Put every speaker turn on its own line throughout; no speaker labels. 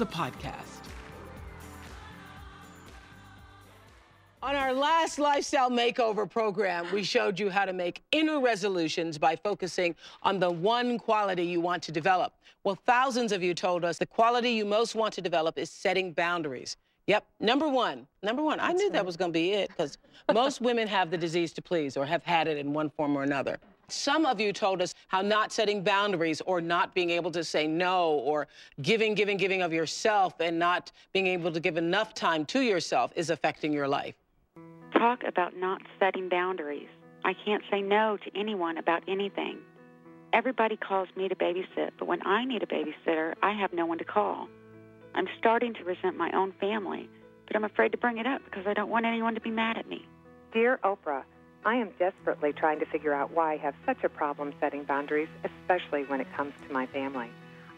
the podcast. On our last lifestyle makeover program, we showed you how to make inner resolutions by focusing on the one quality you want to develop. Well, thousands of you told us the quality you most want to develop is setting boundaries. Yep, number one. Number one. I knew that was going to be it because most women have the disease to please or have had it in one form or another. Some of you told us how not setting boundaries or not being able to say no or giving, giving, giving of yourself and not being able to give enough time to yourself is affecting your life.
Talk about not setting boundaries. I can't say no to anyone about anything. Everybody calls me to babysit, but when I need a babysitter, I have no one to call. I'm starting to resent my own family, but I'm afraid to bring it up because I don't want anyone to be mad at me.
Dear Oprah, I am desperately trying to figure out why I have such a problem setting boundaries, especially when it comes to my family.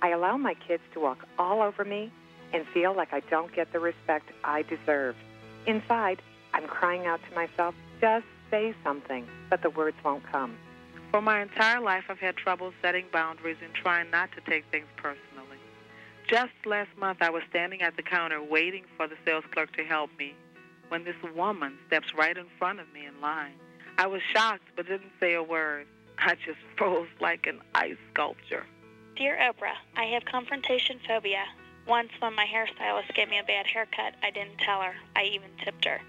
I allow my kids to walk all over me and feel like I don't get the respect I deserve. Inside, I'm crying out to myself, just say something, but the words won't come.
For my entire life, I've had trouble setting boundaries and trying not to take things personally. Just last month, I was standing at the counter waiting for the sales clerk to help me when this woman steps right in front of me in line. I was shocked but didn't say a word. I just froze like an ice sculpture.
Dear Oprah, I have confrontation phobia. Once, when my hairstylist gave me a bad haircut, I didn't tell her. I even tipped her.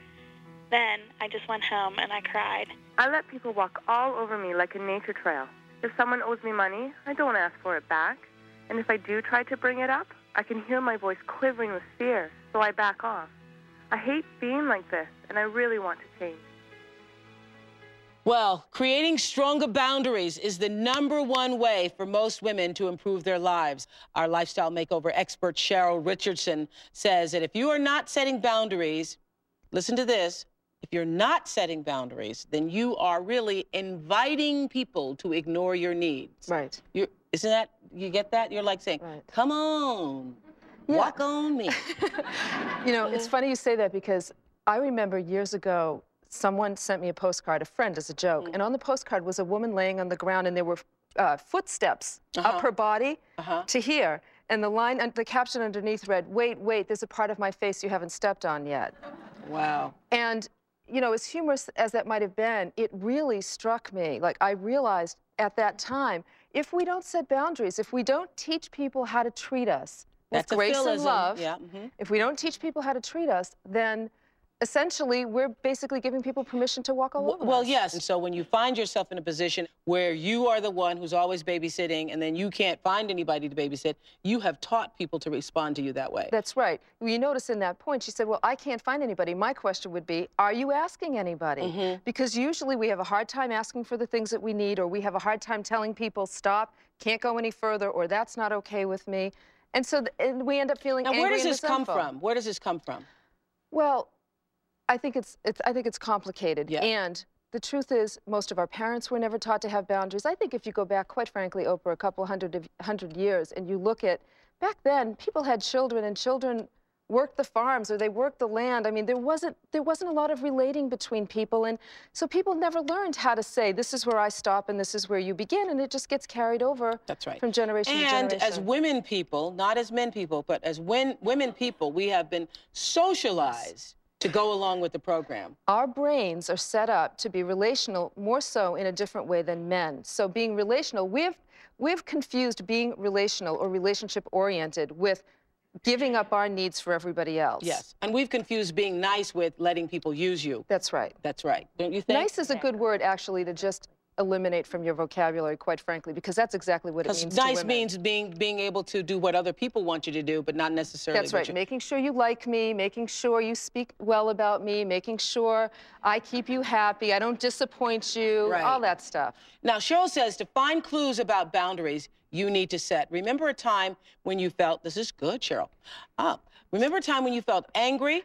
Then I just went home and I cried.
I let people walk all over me like a nature trail. If someone owes me money, I don't ask for it back. And if I do try to bring it up, I can hear my voice quivering with fear, so I back off. I hate being like this, and I really want to change.
Well, creating stronger boundaries is the number one way for most women to improve their lives. Our lifestyle makeover expert, Cheryl Richardson, says that if you are not setting boundaries, listen to this, if you're not setting boundaries, then you are really inviting people to ignore your needs.
Right.
You're, isn't that, you get that? You're like saying,
Right.
come on,
Yeah.
walk on me.
You know, it's funny you say that because I remember years ago, someone sent me a postcard, a friend, as a joke,
Mm.
and on the postcard was a woman laying on the ground, and there were uh, footsteps
Uh-huh.
up her body
Uh-huh.
to here. And the line, and the caption underneath read, "Wait, wait, there's a part of my face you haven't stepped on yet."
Wow.
And you know, as humorous as that might have been, it really struck me. Like I realized at that time, if we don't set boundaries, if we don't teach people how to treat us with
That's
grace and love,
Yeah, mhm.
if we don't teach people how to treat us, then essentially we're basically giving people permission to walk all
W-
over
Well,
us.
yes. And so when you find yourself in a position where you are the one who's always babysitting and then you can't find anybody to babysit, you have taught people to respond to you that way.
That's right. Well, You notice in that point, she said, Well, I can't find anybody. My question would be, Are you asking anybody?
Mm-hmm.
Because usually we have a hard time asking for the things that we need, or we have a hard time telling people, Stop, can't go any further, or that's not okay with me. And so th- and we end up feeling
Now,
angry
where does this come from? Where does this come from?
Well, I think it's, it's I think it's complicated.
Yeah.
And the truth is, most of our parents were never taught to have boundaries. I think if you go back, quite frankly, Oprah, a couple hundred of, hundred years, and you look at back then, people had children, and children worked the farms or they worked the land. I mean, there wasn't there wasn't a lot of relating between people, and so people never learned how to say this is where I stop and this is where you begin, and it just gets carried over.
That's right.
From generation
and
to generation.
And as women people, not as men people, but as when, women people, we have been socialized to go along with the program.
Our brains are set up to be relational more so in a different way than men. So being relational, we've we've confused being relational or relationship oriented with giving up our needs for everybody else.
Yes. And we've confused being nice with letting people use you.
That's right.
That's right. Don't you think?
Nice is a good word actually to just eliminate from your vocabulary, quite frankly, because that's exactly what it means
nice
to women.
means being being able to do what other people want you to do, but not necessarily.
That's right.
you-
Making sure you like me, making sure you speak well about me, making sure I keep you happy, I don't disappoint you,
Right.
all that stuff.
Now, Cheryl says to find clues about boundaries you need to set. Remember a time when you felt, this is good, Cheryl. Up. remember a time when you felt angry,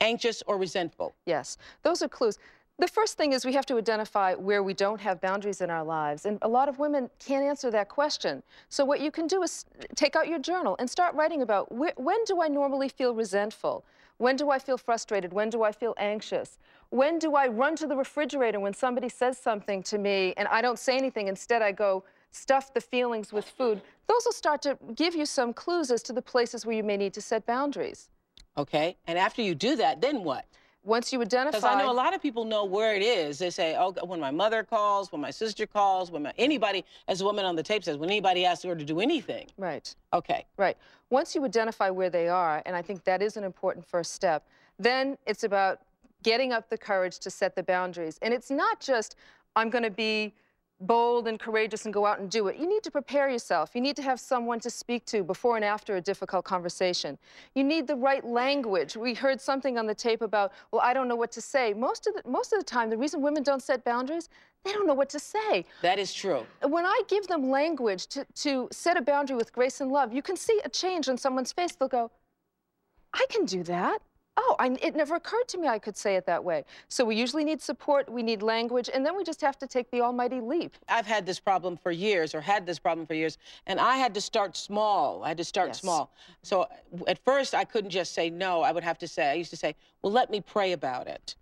anxious, or resentful?
Yes, those are clues. The first thing is we have to identify where we don't have boundaries in our lives. And a lot of women can't answer that question. So what you can do is take out your journal and start writing about wh- when do I normally feel resentful? When do I feel frustrated? When do I feel anxious? When do I run to the refrigerator when somebody says something to me and I don't say anything? Instead, I go stuff the feelings with food. Those will start to give you some clues as to the places where you may need to set boundaries.
Okay. And after you do that, then what?
Once you identify.
Because I know a lot of people know where it is. They say, oh, when my mother calls, when my sister calls, when my, anybody, as the woman on the tape says, when anybody asks her to do anything.
Right.
Okay.
Right. Once you identify where they are, and I think that is an important first step, then it's about getting up the courage to set the boundaries. And it's not just, I'm going to be bold and courageous and go out and do it. You need to prepare yourself. You need to have someone to speak to before and after a difficult conversation. You need the right language. We heard something on the tape about, well, I don't know what to say. Most of the, most of the time, the reason women don't set boundaries, they don't know what to say.
That is true.
When I give them language to, to set a boundary with grace and love, you can see a change on someone's face. They'll go, I can do that. Oh, I, it never occurred to me I could say it that way. So we usually need support, we need language, and then we just have to take the almighty leap.
I've had this problem for years, or had this problem for years, and I had to start small. I had to start
Yes.
small. So at first, I couldn't just say no. I would have to say, I used to say, well, let me pray about it.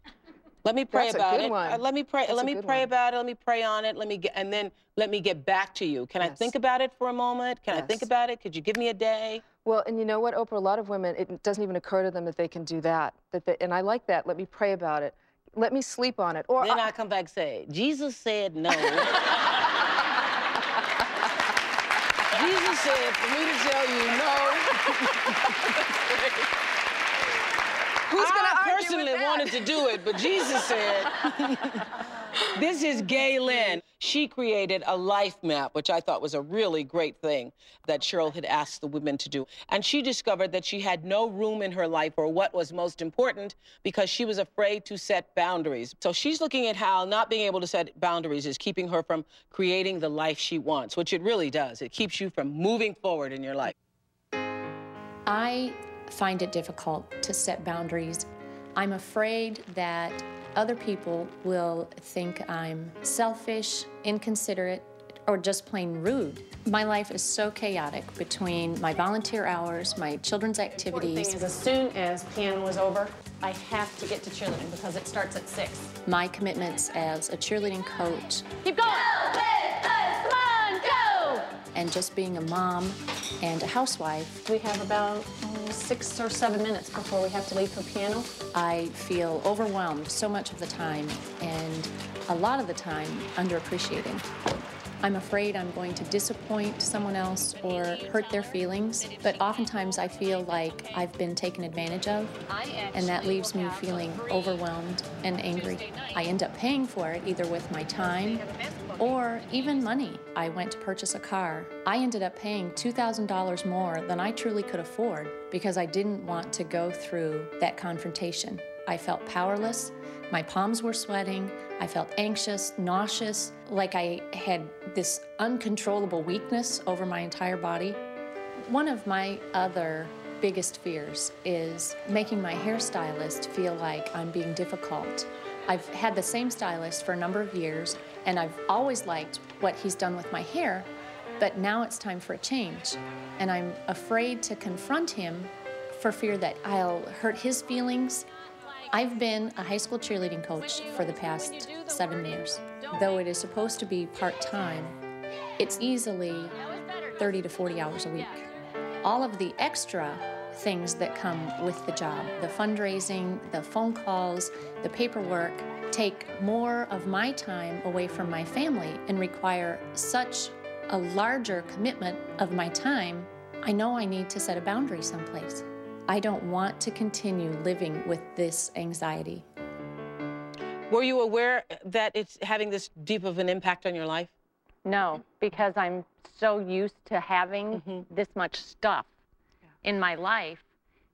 Let me pray
That's
about it.
one.
Uh, let me pray.
That's
let me pray
one.
about it. Let me pray on it. Let me get, and then let me get back to you. Can I think about it for a moment? Can I think about it? Could you give me a day?
Well, and you know what, Oprah? A lot of women, it doesn't even occur to them that they can do that. That they, and I like that. Let me pray about it. Let me sleep on it. Or
then I, come back and say, Jesus said no. Jesus said for me to tell you no.
Who's gonna
I
argue with
personally
that?
wanted to do it, but Jesus said. this is Gaylin. She created a life map, which I thought was a really great thing that Cheryl had asked the women to do. And she discovered that she had no room in her life for what was most important because she was afraid to set boundaries. So she's looking at how not being able to set boundaries is keeping her from creating the life she wants, which it really does. It keeps you from moving forward in your life.
I find it difficult to set boundaries. I'm afraid that other people will think I'm selfish, inconsiderate, or just plain rude. My life is so chaotic between my volunteer hours, my children's
important thing
activities,
is as soon as piano is over, I have to get to cheerleading because it starts at six.
my commitments as a cheerleading coach,
Keep going. Go with us. Come on, go.
and just being a mom and a housewife.
We have about six or seven minutes before we have to leave for piano.
I feel overwhelmed so much of the time and a lot of the time underappreciated. I'm afraid I'm going to disappoint someone else or hurt their feelings, but oftentimes I feel like I've been taken advantage of, and that leaves me feeling overwhelmed and angry. I end up paying for it either with my time or even money. I went to purchase a car. I ended up paying $2,000 more than I truly could afford because I didn't want to go through that confrontation. I felt powerless. My palms were sweating. I felt anxious, nauseous, like I had this uncontrollable weakness over my entire body. One of my other biggest fears is making my hairstylist feel like I'm being difficult. I've had the same stylist for a number of years, and I've always liked what he's done with my hair, but now it's time for a change. And I'm afraid to confront him for fear that I'll hurt his feelings. I've been a high school cheerleading coach for the past seven years. Though it is supposed to be part time, it's easily 30 to 40 hours a week. All of the extra things that come with the job the fundraising, the phone calls, the paperwork take more of my time away from my family and require such a larger commitment of my time. I know I need to set a boundary someplace. I don't want to continue living with this anxiety.
Were you aware that it's having this deep of an impact on your life?
No, because I'm so used to having
Mm-hmm.
this much stuff in my life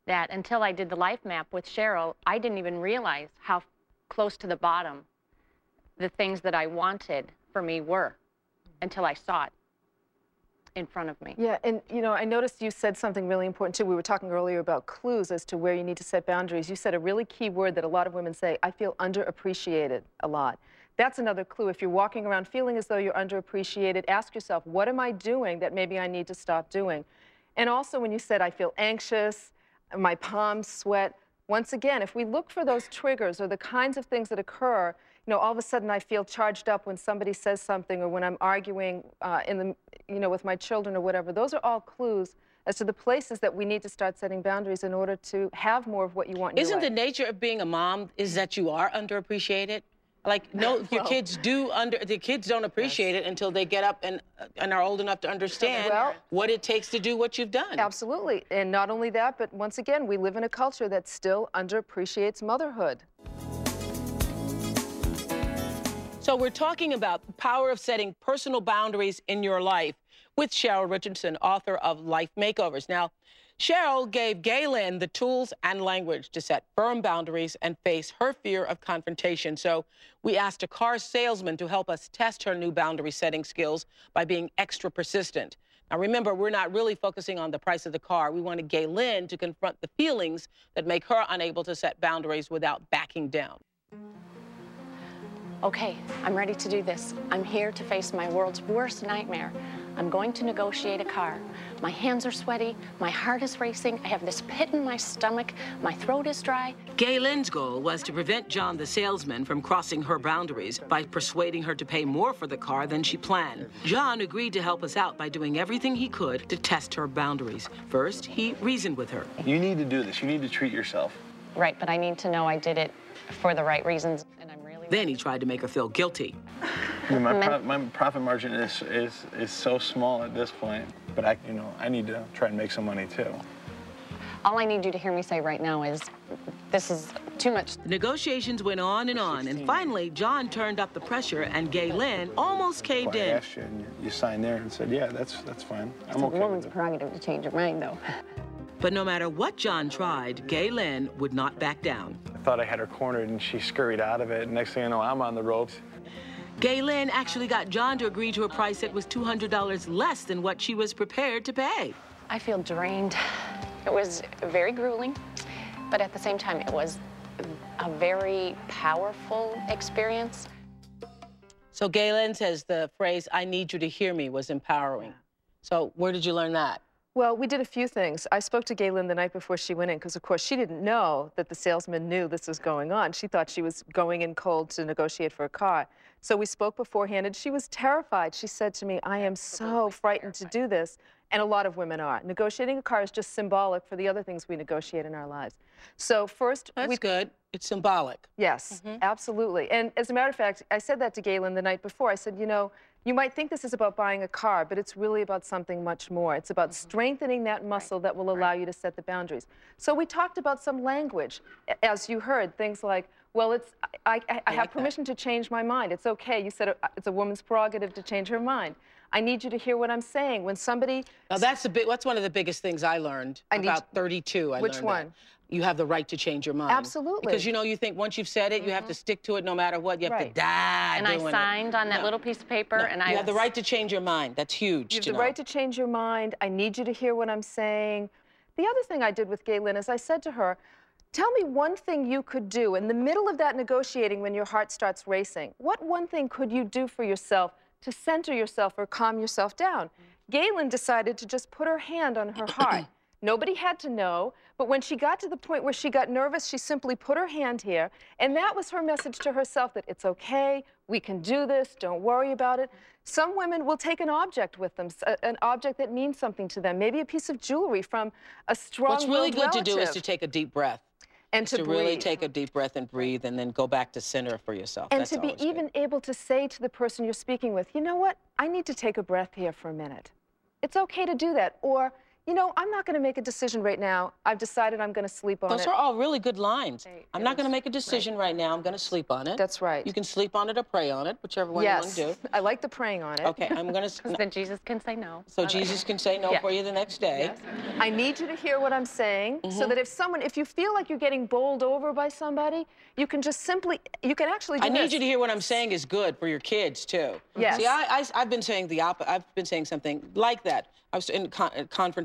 that until I did the life map with Cheryl, I didn't even realize how close to the bottom the things that I wanted for me were until I saw it in front of me.
Yeah, and you know, I noticed you said something really important too. We were talking earlier about clues as to where you need to set boundaries. You said a really key word that a lot of women say, I feel underappreciated a lot. That's another clue. If you're walking around feeling as though you're underappreciated, ask yourself, what am I doing that maybe I need to stop doing? And also when you said, I feel anxious, my palms sweat, once again, if we look for those triggers or the kinds of things that occur, you know, all of a sudden I feel charged up when somebody says something or when I'm arguing uh, in the, you know, with my children or whatever. Those are all clues as to the places that we need to start setting boundaries in order to have more of what you want in
Isn't the nature of being a mom is that you are underappreciated? Like no, your kids do under the kids don't appreciate it until they get up and and are old enough to understand
Well-
what it takes to do what you've done.
Absolutely. And not only that, but once again, we live in a culture that still underappreciates motherhood.
So we're talking about the power of setting personal boundaries in your life with Cheryl Richardson, author of Life Makeovers. Now, Cheryl gave Gaylin the tools and language to set firm boundaries and face her fear of confrontation. So we asked a car salesman to help us test her new boundary setting skills by being extra persistent. Now, remember, we're not really focusing on the price of the car. We wanted Gaylin to confront the feelings that make her unable to set boundaries without backing down.
Okay, I'm ready to do this. I'm here to face my world's worst nightmare. I'm going to negotiate a car. My hands are sweaty, my heart is racing, I have this pit in my stomach, my throat is dry.
Gaylin's goal was to prevent John the salesman from crossing her boundaries by persuading her to pay more for the car than she planned. John agreed to help us out by doing everything he could to test her boundaries. First, he reasoned with her.
You need to do this. You need to treat yourself.
Right, but I need to know I did it for the right reasons, and I'm really.
Then he tried to make her feel guilty.
I mean, my, pro- my profit margin is, is is so small at this point, but I, you know, I need to try and make some money too.
All I need you to hear me say right now is this is too much.
The negotiations went on and on, and finally, John turned up the pressure, and Gaylin almost caved
Well, I
in.
asked you, and you, you signed there and said, yeah, that's that's fine. I'm
a
okay
woman's
with it.
prerogative to change her mind, though.
But no matter what John tried, Gaylin would not back down.
I thought I had her cornered, and she scurried out of it. Next thing I know, I'm on the ropes.
Gaylin actually got John to agree to a price that was $200 less than what she was prepared to pay.
I feel drained. It was very grueling, but at the same time, it was a very powerful experience.
So Gaylin says the phrase, I need you to hear me, was empowering. So where did you learn that?
Well, we did a few things. I spoke to Gaylin the night before she went in because, of course, she didn't know that the salesman knew this was going on. She thought she was going in cold to negotiate for a car. So we spoke beforehand, and she was terrified. She said to me, I am so frightened to do this. And a lot of women are. Negotiating a car is just symbolic for the other things we negotiate in our lives. So first,
That's
we
good. It's symbolic.
Yes, mm-hmm. absolutely. And as a matter of fact, I said that to Gaylin the night before. I said, you know, you might think this is about buying a car, but it's really about something much more. It's about strengthening that muscle that will allow you to set the boundaries. So we talked about some language, as you heard, things like, well, it's, I, I, I have permission to change my mind. It's okay. You said uh, it's a woman's prerogative to change her mind. I need you to hear what I'm saying. When somebody
Now that's the big. That's one of the biggest things I learned
I
about 32. I think.
Which
learned that.
One?
You have the right to change your mind.
Absolutely.
Because you know, you think once you've said it, you have mm-hmm. to stick to it no matter what. You have to die
and I
doing it.
signed on that
No.
little piece of paper,
No,
and
you
I
have the right to change your mind. That's huge.
You have
to
the
know.
right to change your mind. I need you to hear what I'm saying. The other thing I did with Gaylin is I said to her, Tell me one thing you could do in the middle of that negotiating when your heart starts racing. What one thing could you do for yourself to center yourself or calm yourself down? Gaylin decided to just put her hand on her heart. Nobody had to know. But when she got to the point where she got nervous, she simply put her hand here. And that was her message to herself that it's okay, we can do this, don't worry about it. Some women will take an object with them, an object that means something to them, maybe a piece of jewelry from a strong
What's really good
relative.
to do is to take a deep breath.
And to,
to really take a deep breath and breathe and then go back to center for yourself.
And
That's
to be
always good.
even able to say to the person you're speaking with, you know what, I need to take a breath here for a minute. It's okay to do that. Or, you know, I'm not going to make a decision right now. I've decided I'm going to sleep on
Those
it.
Those are all really good lines. I'm not going to make a decision right. now. I'm going to sleep on it.
That's right.
You can sleep on it or pray on it, whichever one
yes,
you want to do.
I like the praying on it.
Okay, I'm going to.
then Jesus can say no.
So Jesus can say no
Yeah.
for you the next day. Yes.
I need you to hear what I'm saying so
Mhm.
that if someone, if you feel like you're getting bowled over by somebody, you can just simply, you can actually do
I need you to hear what I'm saying is good for your kids too.
Yes.
See, I, I, have been saying the opposite. I've been saying something like that. I was in con- uh,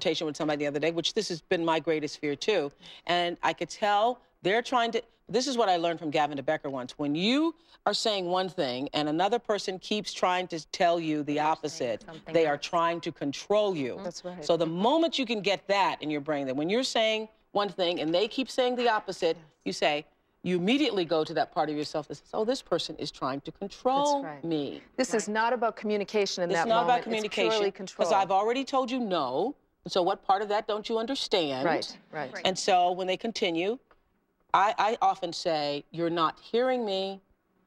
confrontation with somebody the other day, which this has been my greatest fear too, and I could tell they're trying to. This is what I learned from Gavin de Becker once. When you are saying one thing and another person keeps trying to tell you the opposite, they are trying to control you. Mm-hmm.
That's right.
So the moment you can get that in your brain, that when you're saying one thing and they keep saying the opposite, you say, you immediately go to that part of yourself that says, oh, this person is trying to control
right.
me.
This is not about communication in
It's
that
not
moment.
about communication.
It's purely
Because. I've already told you no. So what part of that don't you understand?
Right, right.
And so when they continue, I, I often say, you're not hearing me.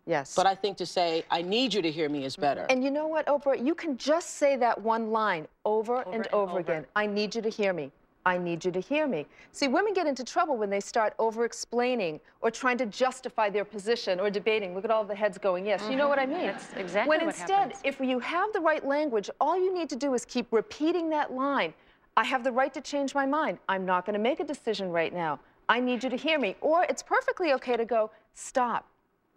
Yes.
But I think to say, I need you to hear me is better.
And you know what, Oprah? You can just say that one line over, and, over, again. I need you to hear me. I need you to hear me. See, women get into trouble when they start over explaining or trying to justify their position or debating. Look at all the heads going, yes. You know what I mm-hmm. mean?
That's exactly
When
what
instead,
happens.
if you have the right language, all you need to do is keep repeating that line. I have the right to change my mind. I'm not going to make a decision right now. I need you to hear me. Or it's perfectly okay to go, stop.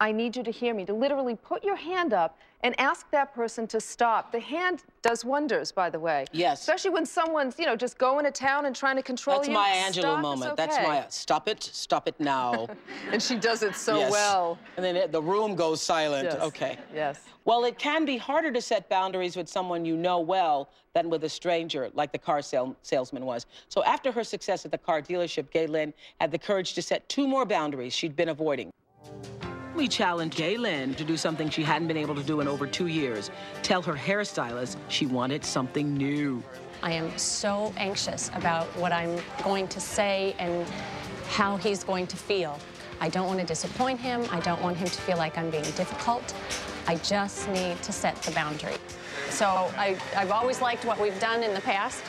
I need you to hear me, to literally put your hand up and ask that person to stop. The hand does wonders, by the way.
Yes.
Especially when someone's, you know, just going to town and trying to control
That's
you.
my Angela
Stop is
moment. That's
okay.
my stop it, stop it now.
and she does it so
Yes.
well.
And then it, the room goes silent.
Yes.
Okay.
Yes.
Well, it can be harder to set boundaries with someone you know well than with a stranger, like the car sale- salesman was. So after her success at the car dealership, Gaylin had the courage to set two more boundaries she'd been avoiding. We challenged Gaylin to do something she hadn't been able to do in over two years. Tell her hairstylist she wanted something new.
I am so anxious about what I'm going to say and how he's going to feel. I don't want to disappoint him. I don't want him to feel like I'm being difficult. I just need to set the boundary. So I, I've always liked what we've done in the past,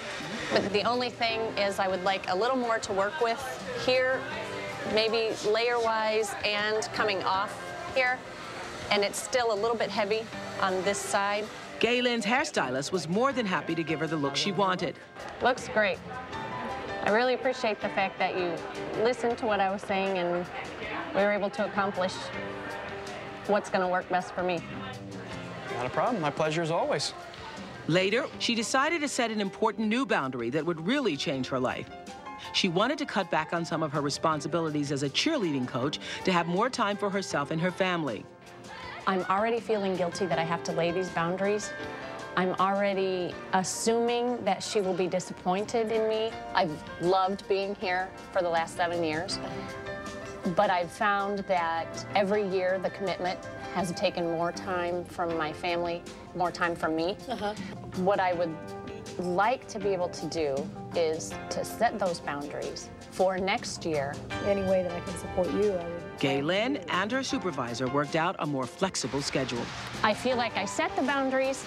but the only thing is I would like a little more to work with here, maybe layer-wise and coming off here. And it's still a little bit heavy on this side.
Gaylin's hairstylist was more than happy to give her the look she wanted.
Looks great. I really appreciate the fact that you listened to what I was saying and we were able to accomplish what's going to work best for me.
Not a problem. My pleasure as always.
Later, she decided to set an important new boundary that would really change her life. She wanted to cut back on some of her responsibilities as a cheerleading coach to have more time for herself and her family.
I'm already feeling guilty that I have to lay these boundaries. I'm already assuming that she will be disappointed in me. I've loved being here for the last seven years. But I've found that every year the commitment has taken more time from my family, more time from me. Uh-huh. What I would like to be able to do is to set those boundaries for next year.
Any way that I can support you, I would.
Gaylin and her supervisor worked out a more flexible schedule.
I feel like I set the boundaries,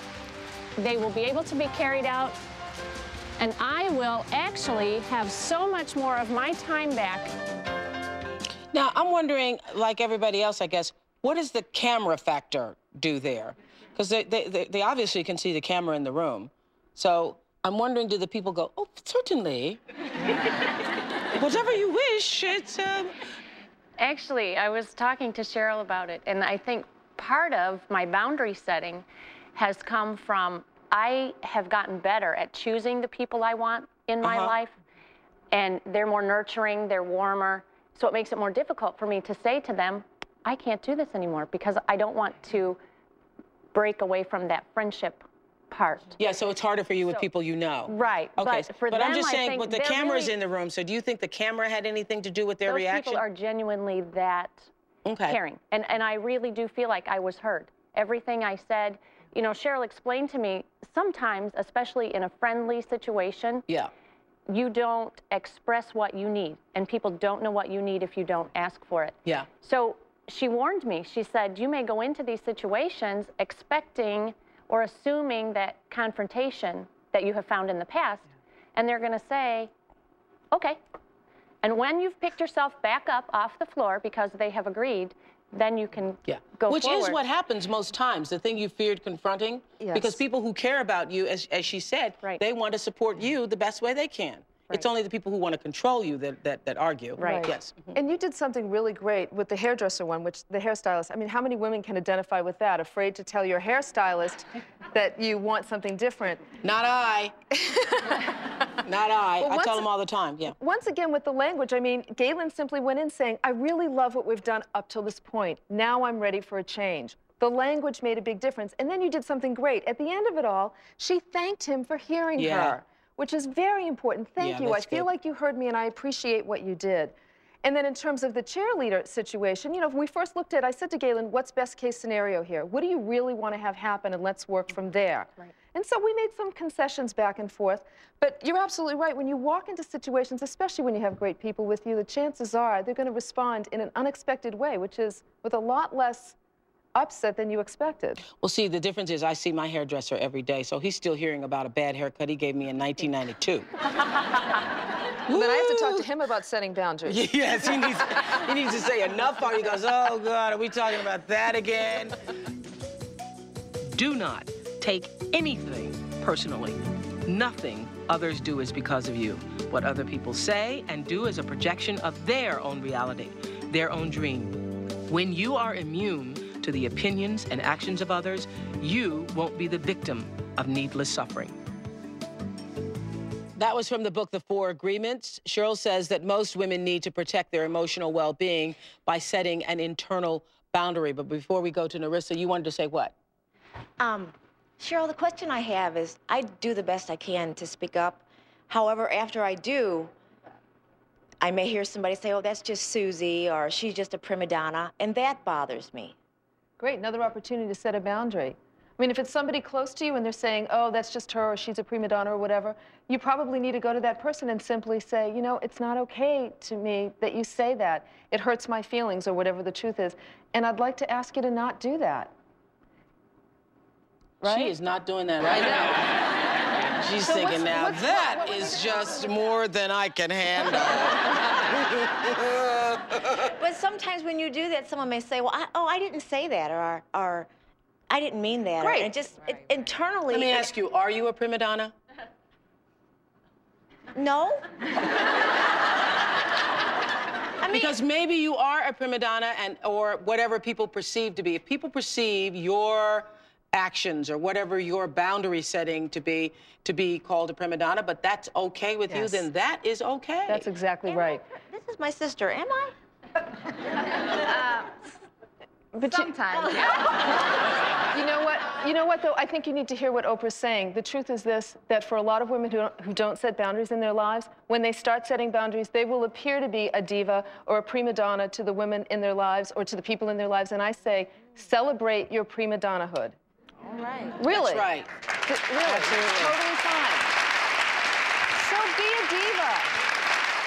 they will be able to be carried out, and I will actually have so much more of my time back.
Now, I'm wondering, like everybody else, I guess, what does the camera factor do there? Because they, they, they, they obviously can see the camera in the room. So I'm wondering, do the people go, oh, certainly. Whatever you wish, it's... Um...
Actually, I was talking to Cheryl about it, and I think part of my boundary setting has come from I have gotten better at choosing the people I want in my
Uh-huh.
life, and they're more nurturing, they're warmer, so it makes it more difficult for me to say to them, I can't do this anymore because I don't want to break away from that friendship part.
Yeah, so it's harder for you with people you know.
Right.
Okay,
But for
I'm just saying, with the cameras
really-
in the room, so do you think the camera had anything to do with their
Those
reaction?
people are genuinely that
Okay.
caring. And, and I really do feel like I was heard. Everything I said, you know, Cheryl explained to me sometimes, especially in a friendly situation,
yeah.
you don't express what you need. And people don't know what you need if you don't ask for it.
Yeah.
So she warned me. She said, You may go into these situations expecting or assuming that confrontation that you have found in the past, and they're going to say, Okay. And when you've picked yourself back up off the floor because they have agreed, then you can
Yeah.
go
Which
forward.
is what happens most times, the thing you feared confronting.
Yes.
Because people who care about you, as, as she said, they want to support you the best way they can. It's only the people who want to control you that, that, that argue.
Right.
Yes. Mm-hmm.
And you did something really great with the hairdresser one, which the hairstylist. I mean, how many women can identify with that? Afraid to tell your hairstylist that you want something different.
Not I. Not I.
Well,
I
once-
tell them all the time. Yeah.
Once again, with the language, I mean, Gaylin simply went in saying, I really love what we've done up till this point. Now I'm ready for a change. The language made a big difference. And then you did something great. At the end of it all, she thanked him for hearing
Yeah.
her, which is very important. Thank
Yeah,
you. I
that's
feel
good.
like you heard me and I appreciate what you did. And then in terms of the cheerleader situation, you know, when we first looked at, I said to Gaylin, what's best case scenario here? What do you really want to have happen? And let's work from there.
Right.
And so we made some concessions back and forth. But you're absolutely right. When you walk into situations, especially when you have great people with you, the chances are they're going to respond in an unexpected way, which is with a lot less upset than you expected.
Well, see, the difference is I see my hairdresser every day, so he's still hearing about a bad haircut he gave me in 1992.
Well, then I have to talk to him about setting boundaries.
yes, he needs, he needs to say enough or he goes, oh, God, are we talking about that again? Do not take anything personally. Nothing others do is because of you. What other people say and do is a projection of their own reality, their own dream. When you are immune to the opinions and actions of others, you won't be the victim of needless suffering. That was from the book, The Four Agreements. Cheryl says that most women need to protect their emotional well being by setting an internal boundary. But before we go to Narissa, you wanted to say what?
Um, Cheryl, the question I have is I do the best I can to speak up. However, after I do, I may hear somebody say, oh, that's just Susie, or she's just a prima donna, and that bothers me.
Great, another opportunity to set a boundary. I mean, if it's somebody close to you and they're saying, oh, that's just her, or she's a prima donna, or whatever, you probably need to go to that person and simply say, you know, it's not okay to me that you say that. It hurts my feelings, or whatever the truth is. And I'd like to ask you to not do that. Right?
She is not doing that right now. She's
So
thinking,
what's-
now
what's-
that
what- what-
is just more than I can handle.
But sometimes when you do that, someone may say, well, I, oh, I didn't say that, or, or I didn't mean that. or-
Right.
And it just it, internally.
Let me ask you, are you a prima donna?
No.
because maybe you are a prima donna and or whatever people perceive to be. If people perceive your actions or whatever your boundary setting to be to be called a prima donna, but that's okay with you, then that is okay.
That's exactly right.
This is my sister, am I?
But Sometimes. You, you know what? You know what, though? I think you need to hear what Oprah's saying. The truth is this, that for a lot of women who don't, who don't set boundaries in their lives, when they start setting boundaries, they will appear to be a diva or a prima donna to the women in their lives or to the people in their lives. And I say, celebrate your prima donnahood.
All right.
Really?
That's right.
Th- Really? Totally fine. So be a diva.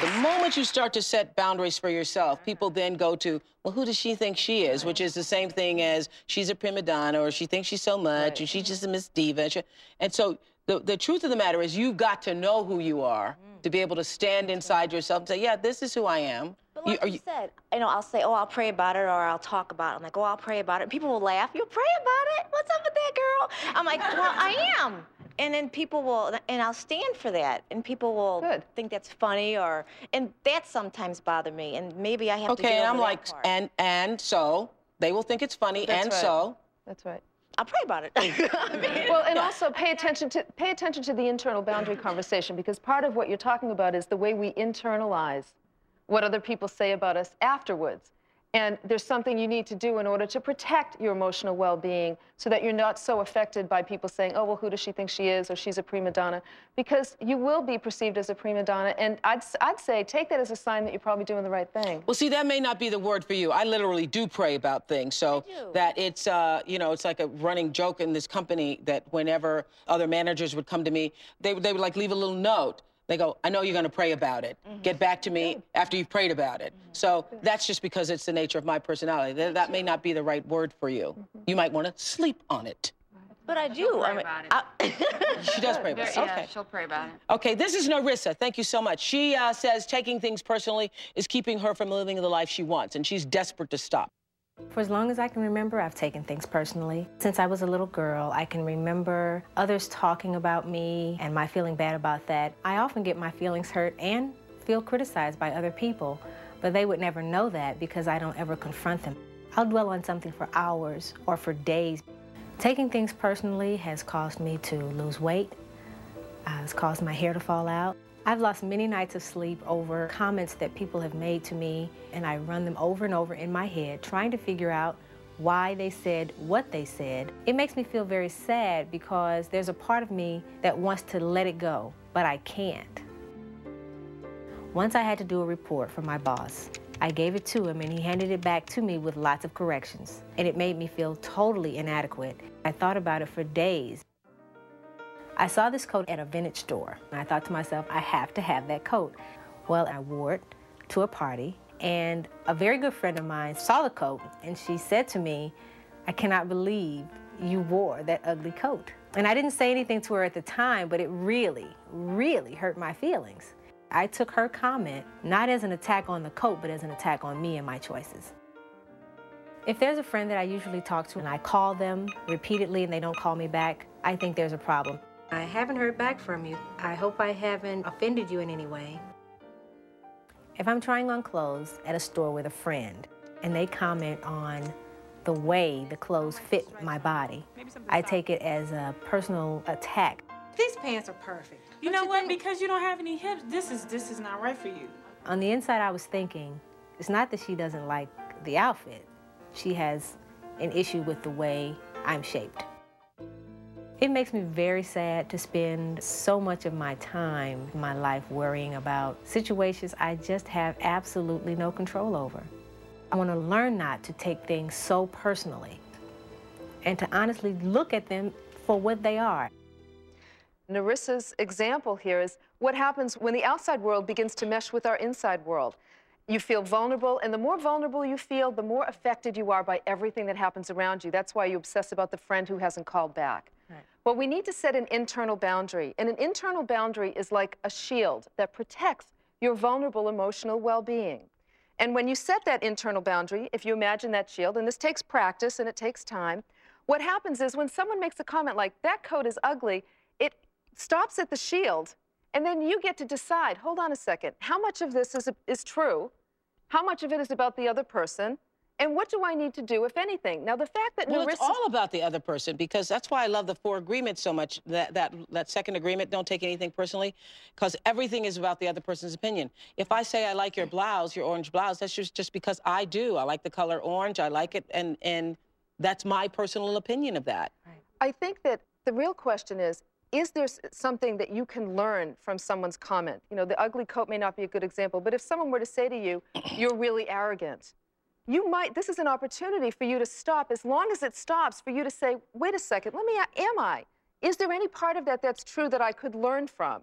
The moment you start to set boundaries for yourself, people then go to, well, who does she think she is? Which is the same thing as she's a prima donna or she thinks she's so much and she's just a Miss Diva. She- And so the, the truth of the matter is you've got to know who you are to be able to stand inside yourself and say, yeah, this is who I am.
But
You-
like
are
you,
you-
said, you know, I'll say, oh, I'll pray about it, or I'll talk about it. I'm like, oh, I'll pray about it. And people will laugh. You'll pray about it? What's up with that girl? I'm like, well, I am. And then people will, and I'll stand for that. And people will think that's funny, or, and that sometimes bother me. And maybe I have to
okay, and I'm like,
part.
and and so they will think it's funny,
That's
and
right.
so
That's right.
I'll pray about it.
well, and also pay attention to pay attention to the internal boundary conversation because part of what you're talking about is the way we internalize what other people say about us afterwards. And there's something you need to do in order to protect your emotional well being so that you're not so affected by people saying, oh, well, who does she think she is? Or she's a prima donna. Because you will be perceived as a prima donna. And I'd, I'd say take that as a sign that you're probably doing the right thing.
Well, see, that may not be the word for you. I literally do pray about things. So that it's, uh, you know, it's like a running joke in this company that whenever other managers would come to me, they, they would like leave a little note. They go, I know you're going to pray about it.
Mm-hmm.
Get back to me after you've prayed about it. So that's just because it's the nature of my personality. That, that may not be the right word for you.
Mm-hmm.
You might want to sleep on it.
But I do. I mean, I,
She does pray about it.
Yeah,
Okay.
she'll pray about it.
Okay, this is Narissa. Thank you so much. She uh, says taking things personally is keeping her from living the life she wants, and she's desperate to stop.
For as long as I can remember, I've taken things personally. Since I was a little girl, I can remember others talking about me and my feeling bad about that. I often get my feelings hurt and feel criticized by other people, but they would never know that because I don't ever confront them. I'll dwell on something for hours or for days. Taking things personally has caused me to lose weight. Uh, it's caused my hair to fall out. I've lost many nights of sleep over comments that people have made to me, and I run them over and over in my head, trying to figure out why they said what they said. It makes me feel very sad because there's a part of me that wants to let it go, but I can't. Once I had to do a report for my boss. I gave it to him and he handed it back to me with lots of corrections. And it made me feel totally inadequate. I thought about it for days. I saw this coat at a vintage store, and I thought to myself, I have to have that coat. Well, I wore it to a party, and a very good friend of mine saw the coat, and she said to me, I cannot believe you wore that ugly coat. And I didn't say anything to her at the time, but it really, really hurt my feelings. I took her comment not as an attack on the coat, but as an attack on me and my choices. If there's a friend that I usually talk to and I call them repeatedly and they don't call me back, I think there's a problem. I haven't heard back from you. I hope I haven't offended you in any way. If I'm trying on clothes at a store with a friend and they comment on the way the clothes fit my body, I take it as a personal attack.
These pants are perfect. You know what? Because you don't have any hips, this is this is not right for you.
On the inside, I was thinking, it's not that she doesn't like the outfit. She has an issue with the way I'm shaped. It makes me very sad to spend so much of my time, my life, worrying about situations I just have absolutely no control over. I want to learn not to take things so personally and to honestly look at them for what they are.
Narissa's example here is what happens when the outside world begins to mesh with our inside world. You feel vulnerable, and the more vulnerable you feel, the more affected you are by everything that happens around you. That's why you obsess about the friend who hasn't called back.
Right.
Well, we need to set an internal boundary, and an internal boundary is like a shield that protects your vulnerable emotional well-being. And when you set that internal boundary, if you imagine that shield, and this takes practice and it takes time, what happens is when someone makes a comment like, that coat is ugly, it stops at the shield, and then you get to decide, hold on a second, how much of this is, is true? How much of it is about the other person? And what do I need to do, if anything? Now, the fact that
Well,
Narissa...
it's all about the other person because that's why I love the four agreements so much. That that that second agreement, don't take anything personally, because everything is about the other person's opinion. If I say I like your blouse, your orange blouse, that's just just because I do. I like the color orange. I like it, and and that's my personal opinion of that.
I think that the real question is, is there something that you can learn from someone's comment? You know, the ugly coat may not be a good example, but if someone were to say to you, you're really arrogant, you might, this is an opportunity for you to stop, as long as it stops, for you to say, wait a second, let me, am I? Is there any part of that that's true that I could learn from?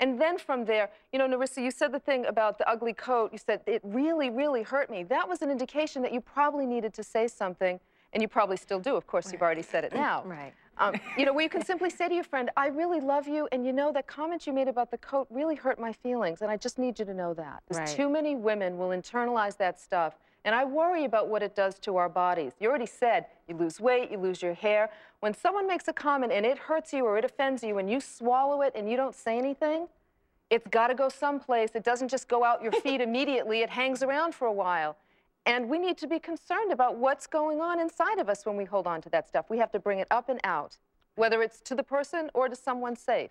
And then from there, you know, Narissa, you said the thing about the ugly coat. You said it really, really hurt me. That was an indication that you probably needed to say something, and you probably still do. Of course, you've already said it now.
Right.
Um, you know, where you can simply say to your friend, I really love you, and you know, that comment you made about the coat really hurt my feelings, and I just need you to know that.
Right.
too many women will internalize that stuff, and I worry about what it does to our bodies. You already said you lose weight, you lose your hair. When someone makes a comment and it hurts you or it offends you, and you swallow it and you don't say anything, it's got to go someplace. It doesn't just go out your feet immediately, it hangs around for a while. And we need to be concerned about what's going on inside of us when we hold on to that stuff. We have to bring it up and out, whether it's to the person or to someone safe.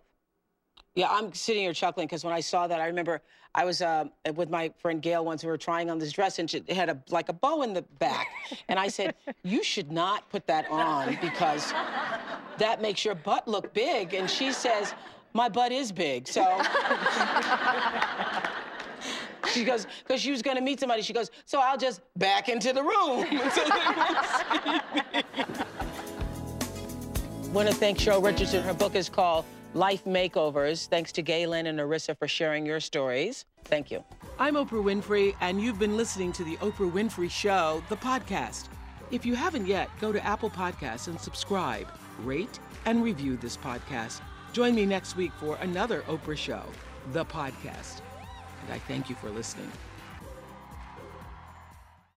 Yeah, I'm sitting here chuckling because when I saw that, I remember I was uh, with my friend Gail once. We were trying on this dress, and it had a like a bow in the back. and I said, "You should not put that on because that makes your butt look big." And she says, "My butt is big, so." She goes, because she was going to meet somebody. She goes, so I'll just back into the room so they won't see me. want to thank Cheryl Richardson. Her book is called Life Makeovers. Thanks to Gaylin and Arissa for sharing your stories. Thank you.
I'm Oprah Winfrey, and you've been listening to The Oprah Winfrey Show, the podcast. If you haven't yet, go to Apple Podcasts and subscribe, rate, and review this podcast. Join me next week for another Oprah Show, the podcast. And I thank you for listening.